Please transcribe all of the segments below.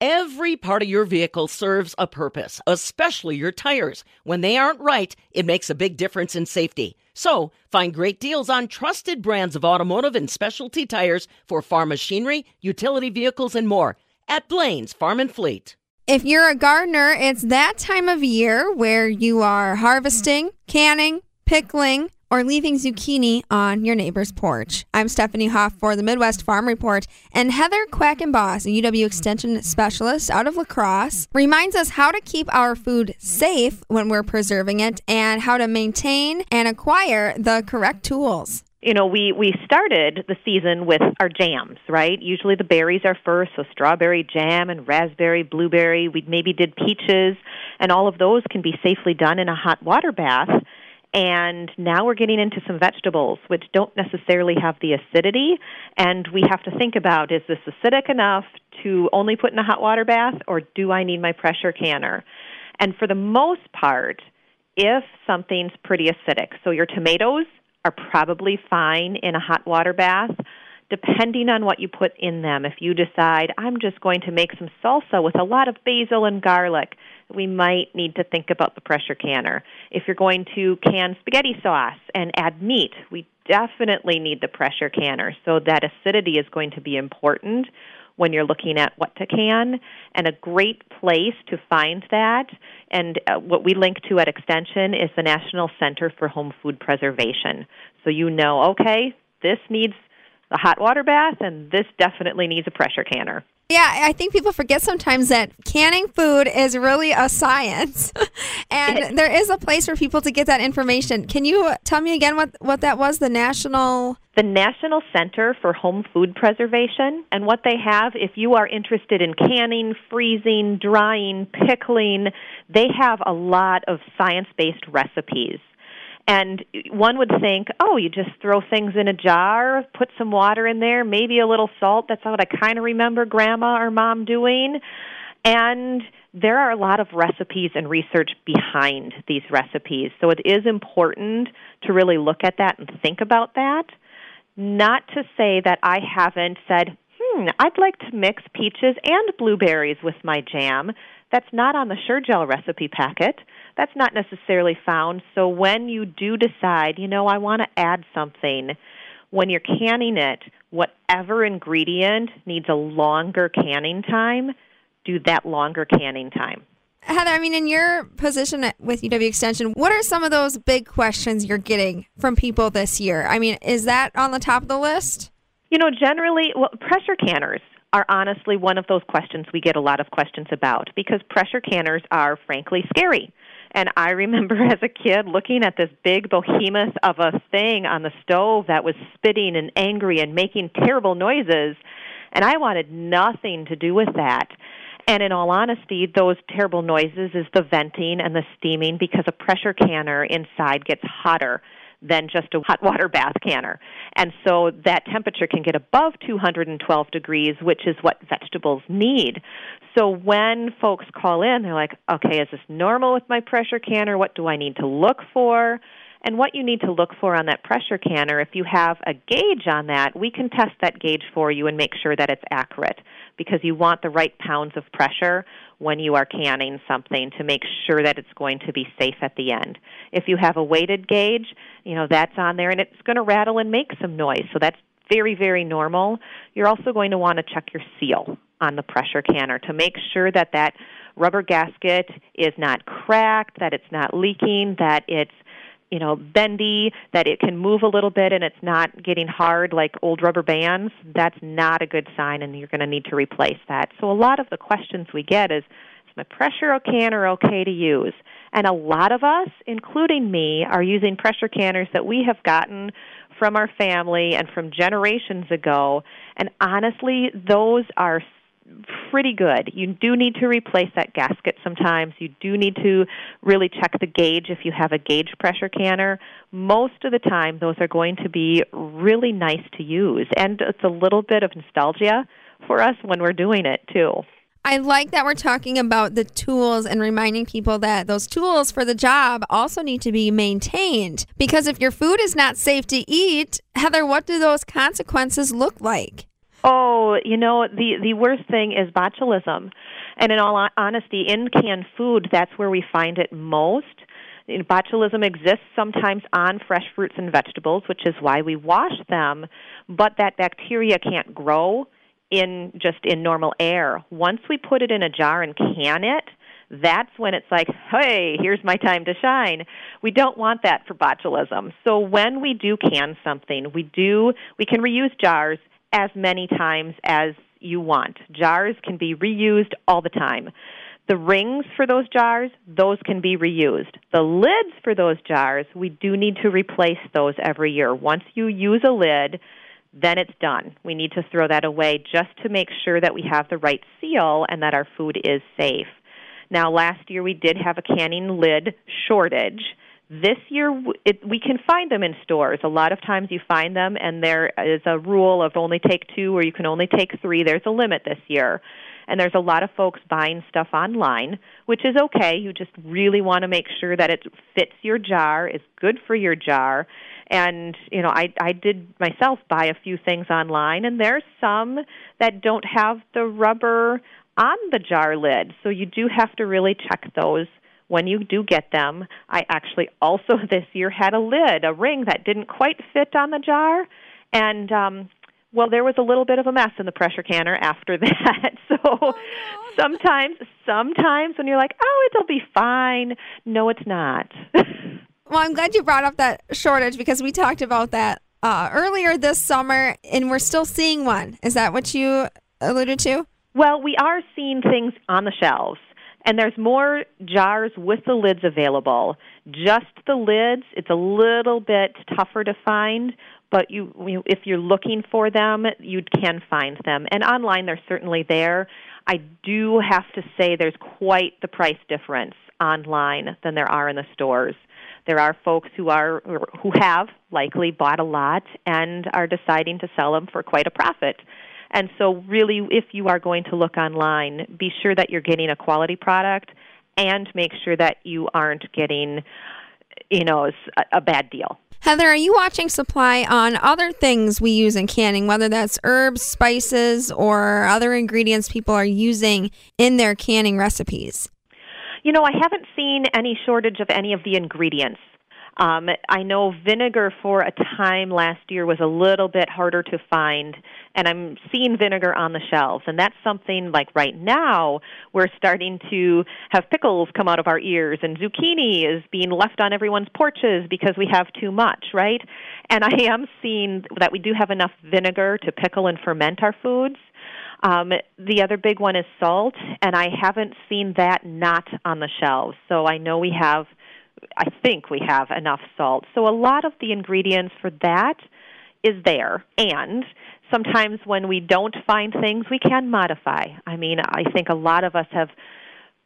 Every part of your vehicle serves a purpose, especially your tires. When they aren't right, it makes a big difference in safety. So, find great deals on trusted brands of automotive and specialty tires for farm machinery, utility vehicles, and more at Blaine's Farm and Fleet. If you're a gardener, it's that time of year where you are harvesting, canning, pickling, or leaving zucchini on your neighbor's porch. I'm Stephanie Hoff for the Midwest Farm Report, and Heather Quackenboss, a UW Extension specialist out of La Crosse, reminds us how to keep our food safe when we're preserving it and how to maintain and acquire the correct tools you know, we we started the season with our jams, right? Usually the berries are first, so strawberry jam and raspberry, blueberry. We maybe did peaches, and all of those can be safely done in a hot water bath. And now we're getting into some vegetables which don't necessarily have the acidity, and we have to think about is this acidic enough to only put in a hot water bath, or do I need my pressure canner? And for the most part, if something's pretty acidic, so your tomatoes are probably fine in a hot water bath depending on what you put in them. If you decide, I'm just going to make some salsa with a lot of basil and garlic, we might need to think about the pressure canner. If you're going to can spaghetti sauce and add meat, we definitely need the pressure canner. So that acidity is going to be important when you're looking at what to can. And a great place to find that, and uh, what we link to at Extension, is the National Center for Home Food Preservation. So you know, okay, this needs a hot water bath, and this definitely needs a pressure canner. Yeah, I think people forget sometimes that canning food is really a science, and there is a place for people to get that information. Can you tell me again what what that was? The national the National Center for Home Food Preservation, and what they have. If you are interested in canning, freezing, drying, pickling, they have a lot of science-based recipes. And one would think, oh, you just throw things in a jar, put some water in there, maybe a little salt. That's what I kind of remember grandma or mom doing. And there are a lot of recipes and research behind these recipes. So it is important to really look at that and think about that. Not to say that I haven't said, hmm, I'd like to mix peaches and blueberries with my jam. That's not on the Sure-Jell recipe packet that's not necessarily found. So when you do decide, you know, I want to add something, when you're canning it, whatever ingredient needs a longer canning time, do that longer canning time. Heather, I mean, in your position with UW Extension, what are some of those big questions you're getting from people this year? I mean, is that on the top of the list? You know, generally, well, pressure canners are honestly one of those questions we get a lot of questions about because pressure canners are frankly scary. And I remember as a kid looking at this big behemoth of a thing on the stove that was spitting and angry and making terrible noises. And I wanted nothing to do with that. And in all honesty, those terrible noises is the venting and the steaming because a pressure canner inside gets hotter than just a hot water bath canner. And so that temperature can get above 212 degrees, which is what vegetables need. So when folks call in, they're like, okay, is this normal with my pressure canner? What do I need to look for? And what you need to look for on that pressure canner, if you have a gauge on that, we can test that gauge for you and make sure that it's accurate because you want the right pounds of pressure when you are canning something to make sure that it's going to be safe at the end. If you have a weighted gauge, you know, that's on there and it's going to rattle and make some noise. So that's very, very normal. You're also going to want to check your seal on the pressure canner to make sure that that rubber gasket is not cracked, that it's not leaking, that it's you know bendy that it can move a little bit and it's not getting hard like old rubber bands that's not a good sign and you're going to need to replace that. So a lot of the questions we get is is my pressure canner okay to use? And a lot of us including me are using pressure canners that we have gotten from our family and from generations ago. And honestly those are pretty good. You do need to replace that gasket sometimes. You do need to really check the gauge if you have a gauge pressure canner. Most of the time, those are going to be really nice to use, and it's a little bit of nostalgia for us when we're doing it too. I like that we're talking about the tools and reminding people that those tools for the job also need to be maintained. Because if your food is not safe to eat, Heather, what do those consequences look like? Oh, you know, the the worst thing is botulism. And in all honesty, in canned food, that's where we find it most. Botulism exists sometimes on fresh fruits and vegetables, which is why we wash them, but that bacteria can't grow in just in normal air. Once we put it in a jar and can it, that's when it's like, hey, here's my time to shine. We don't want that for botulism. So when we do can something, we do we can reuse jars as many times as you want. Jars can be reused all the time. The rings for those jars, those can be reused. The lids for those jars, we do need to replace those every year. Once you use a lid, then it's done. We need to throw that away just to make sure that we have the right seal and that our food is safe. Now, last year we did have a canning lid shortage. This year, it, we can find them in stores. A lot of times you find them, and there is a rule of only take two or you can only take three. There's a limit this year. And there's a lot of folks buying stuff online, which is okay. You just really want to make sure that it fits your jar, is good for your jar. And, you know, I, I did myself buy a few things online, and there's some that don't have the rubber on the jar lid. So you do have to really check those when you do get them. I actually also this year had a lid, a ring that didn't quite fit on the jar, and um, well, there was a little bit of a mess in the pressure canner after that. so oh, sometimes, sometimes when you're like, oh, it'll be fine, no, it's not. well, I'm glad you brought up that shortage because we talked about that uh, earlier this summer, and we're still seeing one. Is that what you alluded to? Well, we are seeing things on the shelves. And there's more jars with the lids available. Just the lids, it's a little bit tougher to find, but you, you if you're looking for them, you can find them. And online they're certainly there. I do have to say there's quite the price difference online than there are in the stores. There are folks who are who have likely bought a lot and are deciding to sell them for quite a profit. And so, really, if you are going to look online, be sure that you're getting a quality product and make sure that you aren't getting, you know, a, bad deal. Heather, are you watching supply on other things we use in canning, whether that's herbs, spices, or other ingredients people are using in their canning recipes? You know, I haven't seen any shortage of any of the ingredients. Um, I know vinegar for a time last year was a little bit harder to find, and I'm seeing vinegar on the shelves. And that's something like right now we're starting to have pickles come out of our ears, and zucchini is being left on everyone's porches because we have too much, right? And I am seeing that we do have enough vinegar to pickle and ferment our foods. Um, the other big one is salt, and I haven't seen that not on the shelves. So I know we have I think we have enough salt. So a lot of the ingredients for that is there. And sometimes when we don't find things, we can modify. I mean, I think a lot of us have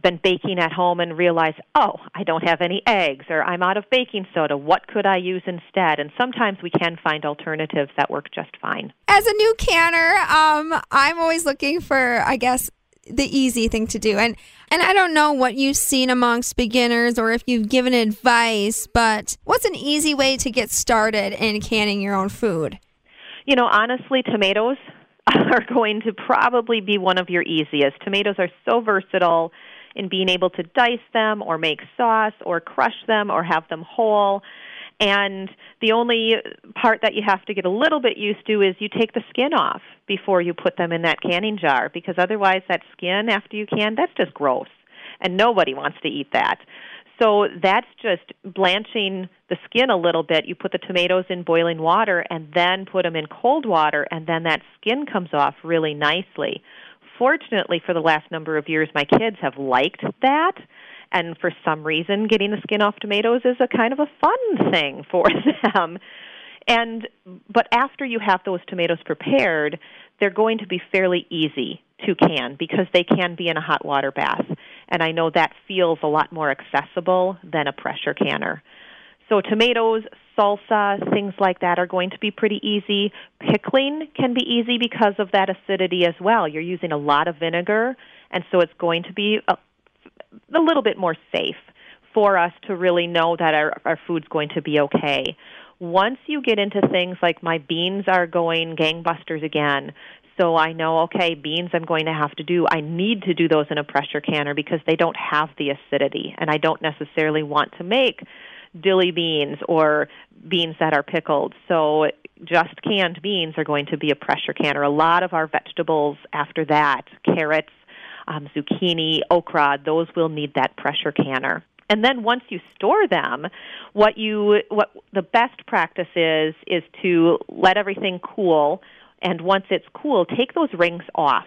been baking at home and realized, oh, I don't have any eggs or I'm out of baking soda. What could I use instead? And sometimes we can find alternatives that work just fine. As a new canner, um, I'm always looking for, I guess, the easy thing to do. And and I don't know what you've seen amongst beginners or if you've given advice, but what's an easy way to get started in canning your own food? You know, honestly, tomatoes are going to probably be one of your easiest. Tomatoes are so versatile in being able to dice them or make sauce or crush them or have them whole. And the only part that you have to get a little bit used to is you take the skin off before you put them in that canning jar because otherwise that skin after you can that's just gross and nobody wants to eat that. So that's just blanching the skin a little bit. You put the tomatoes in boiling water and then put them in cold water and then that skin comes off really nicely. Fortunately for the last number of years my kids have liked that and for some reason getting the skin off tomatoes is a kind of a fun thing for them. And but after you have those tomatoes prepared they're going to be fairly easy to can because they can be in a hot water bath. And i know that feels a lot more accessible than a pressure canner. So tomatoes salsa things like that are going to be pretty easy. Pickling can be easy because of that acidity as well. You're using a lot of vinegar and so it's going to be a, little bit more safe for us to really know that our, our food's going to be okay. Once you get into things like my beans are going gangbusters again, So I know, okay, beans I'm going to have to do. I need to do those in a pressure canner because they don't have the acidity, and I don't necessarily want to make dilly beans or beans that are pickled. So just canned beans are going to be a pressure canner. A lot of our vegetables after that, carrots, um, zucchini, okra, those will need that pressure canner. And then once you store them, what you what the best practice is is to let everything cool and once it's cool, take those rings off.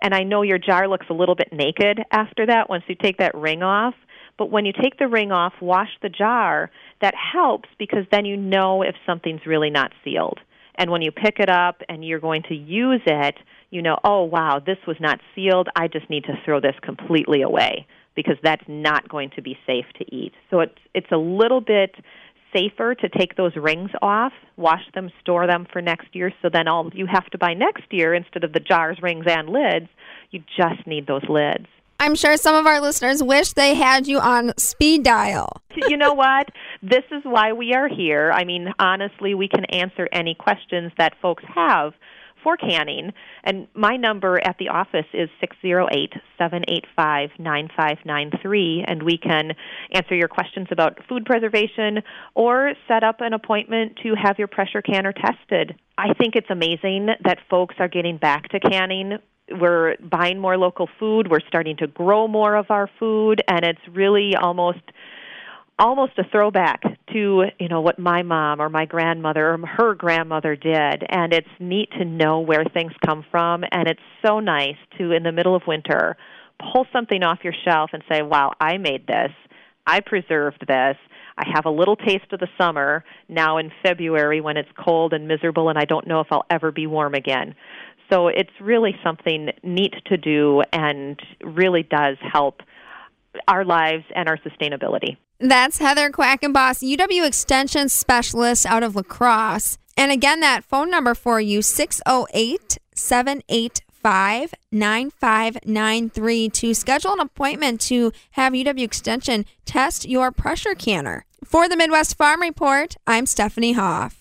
And I know your jar looks a little bit naked after that once you take that ring off. But when you take the ring off, wash the jar, that helps because then you know if something's really not sealed. And when you pick it up and you're going to use it, you know, oh wow, this was not sealed. I just need to throw this completely away because that's not going to be safe to eat. So it's it's a little bit safer to take those rings off, wash them, store them for next year. So then all you have to buy next year instead of the jars, rings, and lids, you just need those lids. I'm sure some of our listeners wish they had you on speed dial. you know what? This is why we are here. I mean, honestly, we can answer any questions that folks have for canning. And my number at the office is six zero eight seven eight five nine five nine three, and we can answer your questions about food preservation or set up an appointment to have your pressure canner tested. I think it's amazing that folks are getting back to canning we're buying more local food. We're starting to grow more of our food. And it's really almost almost a throwback to you know what my mom or my grandmother or her grandmother did. And it's neat to know where things come from. And it's so nice to in the middle of winter pull something off your shelf and say wow i made this. I preserved this. I have a little taste of the summer. Now in february when it's cold and miserable and i don't know if i'll ever be warm again so it's really something neat to do and really does help our lives and our sustainability. That's Heather Quackenboss, UW Extension Specialist out of La Crosse. And again, that phone number for you, 608 785 9593 to schedule an appointment to have UW Extension test your pressure canner. For the Midwest Farm Report, I'm Stephanie Hoff.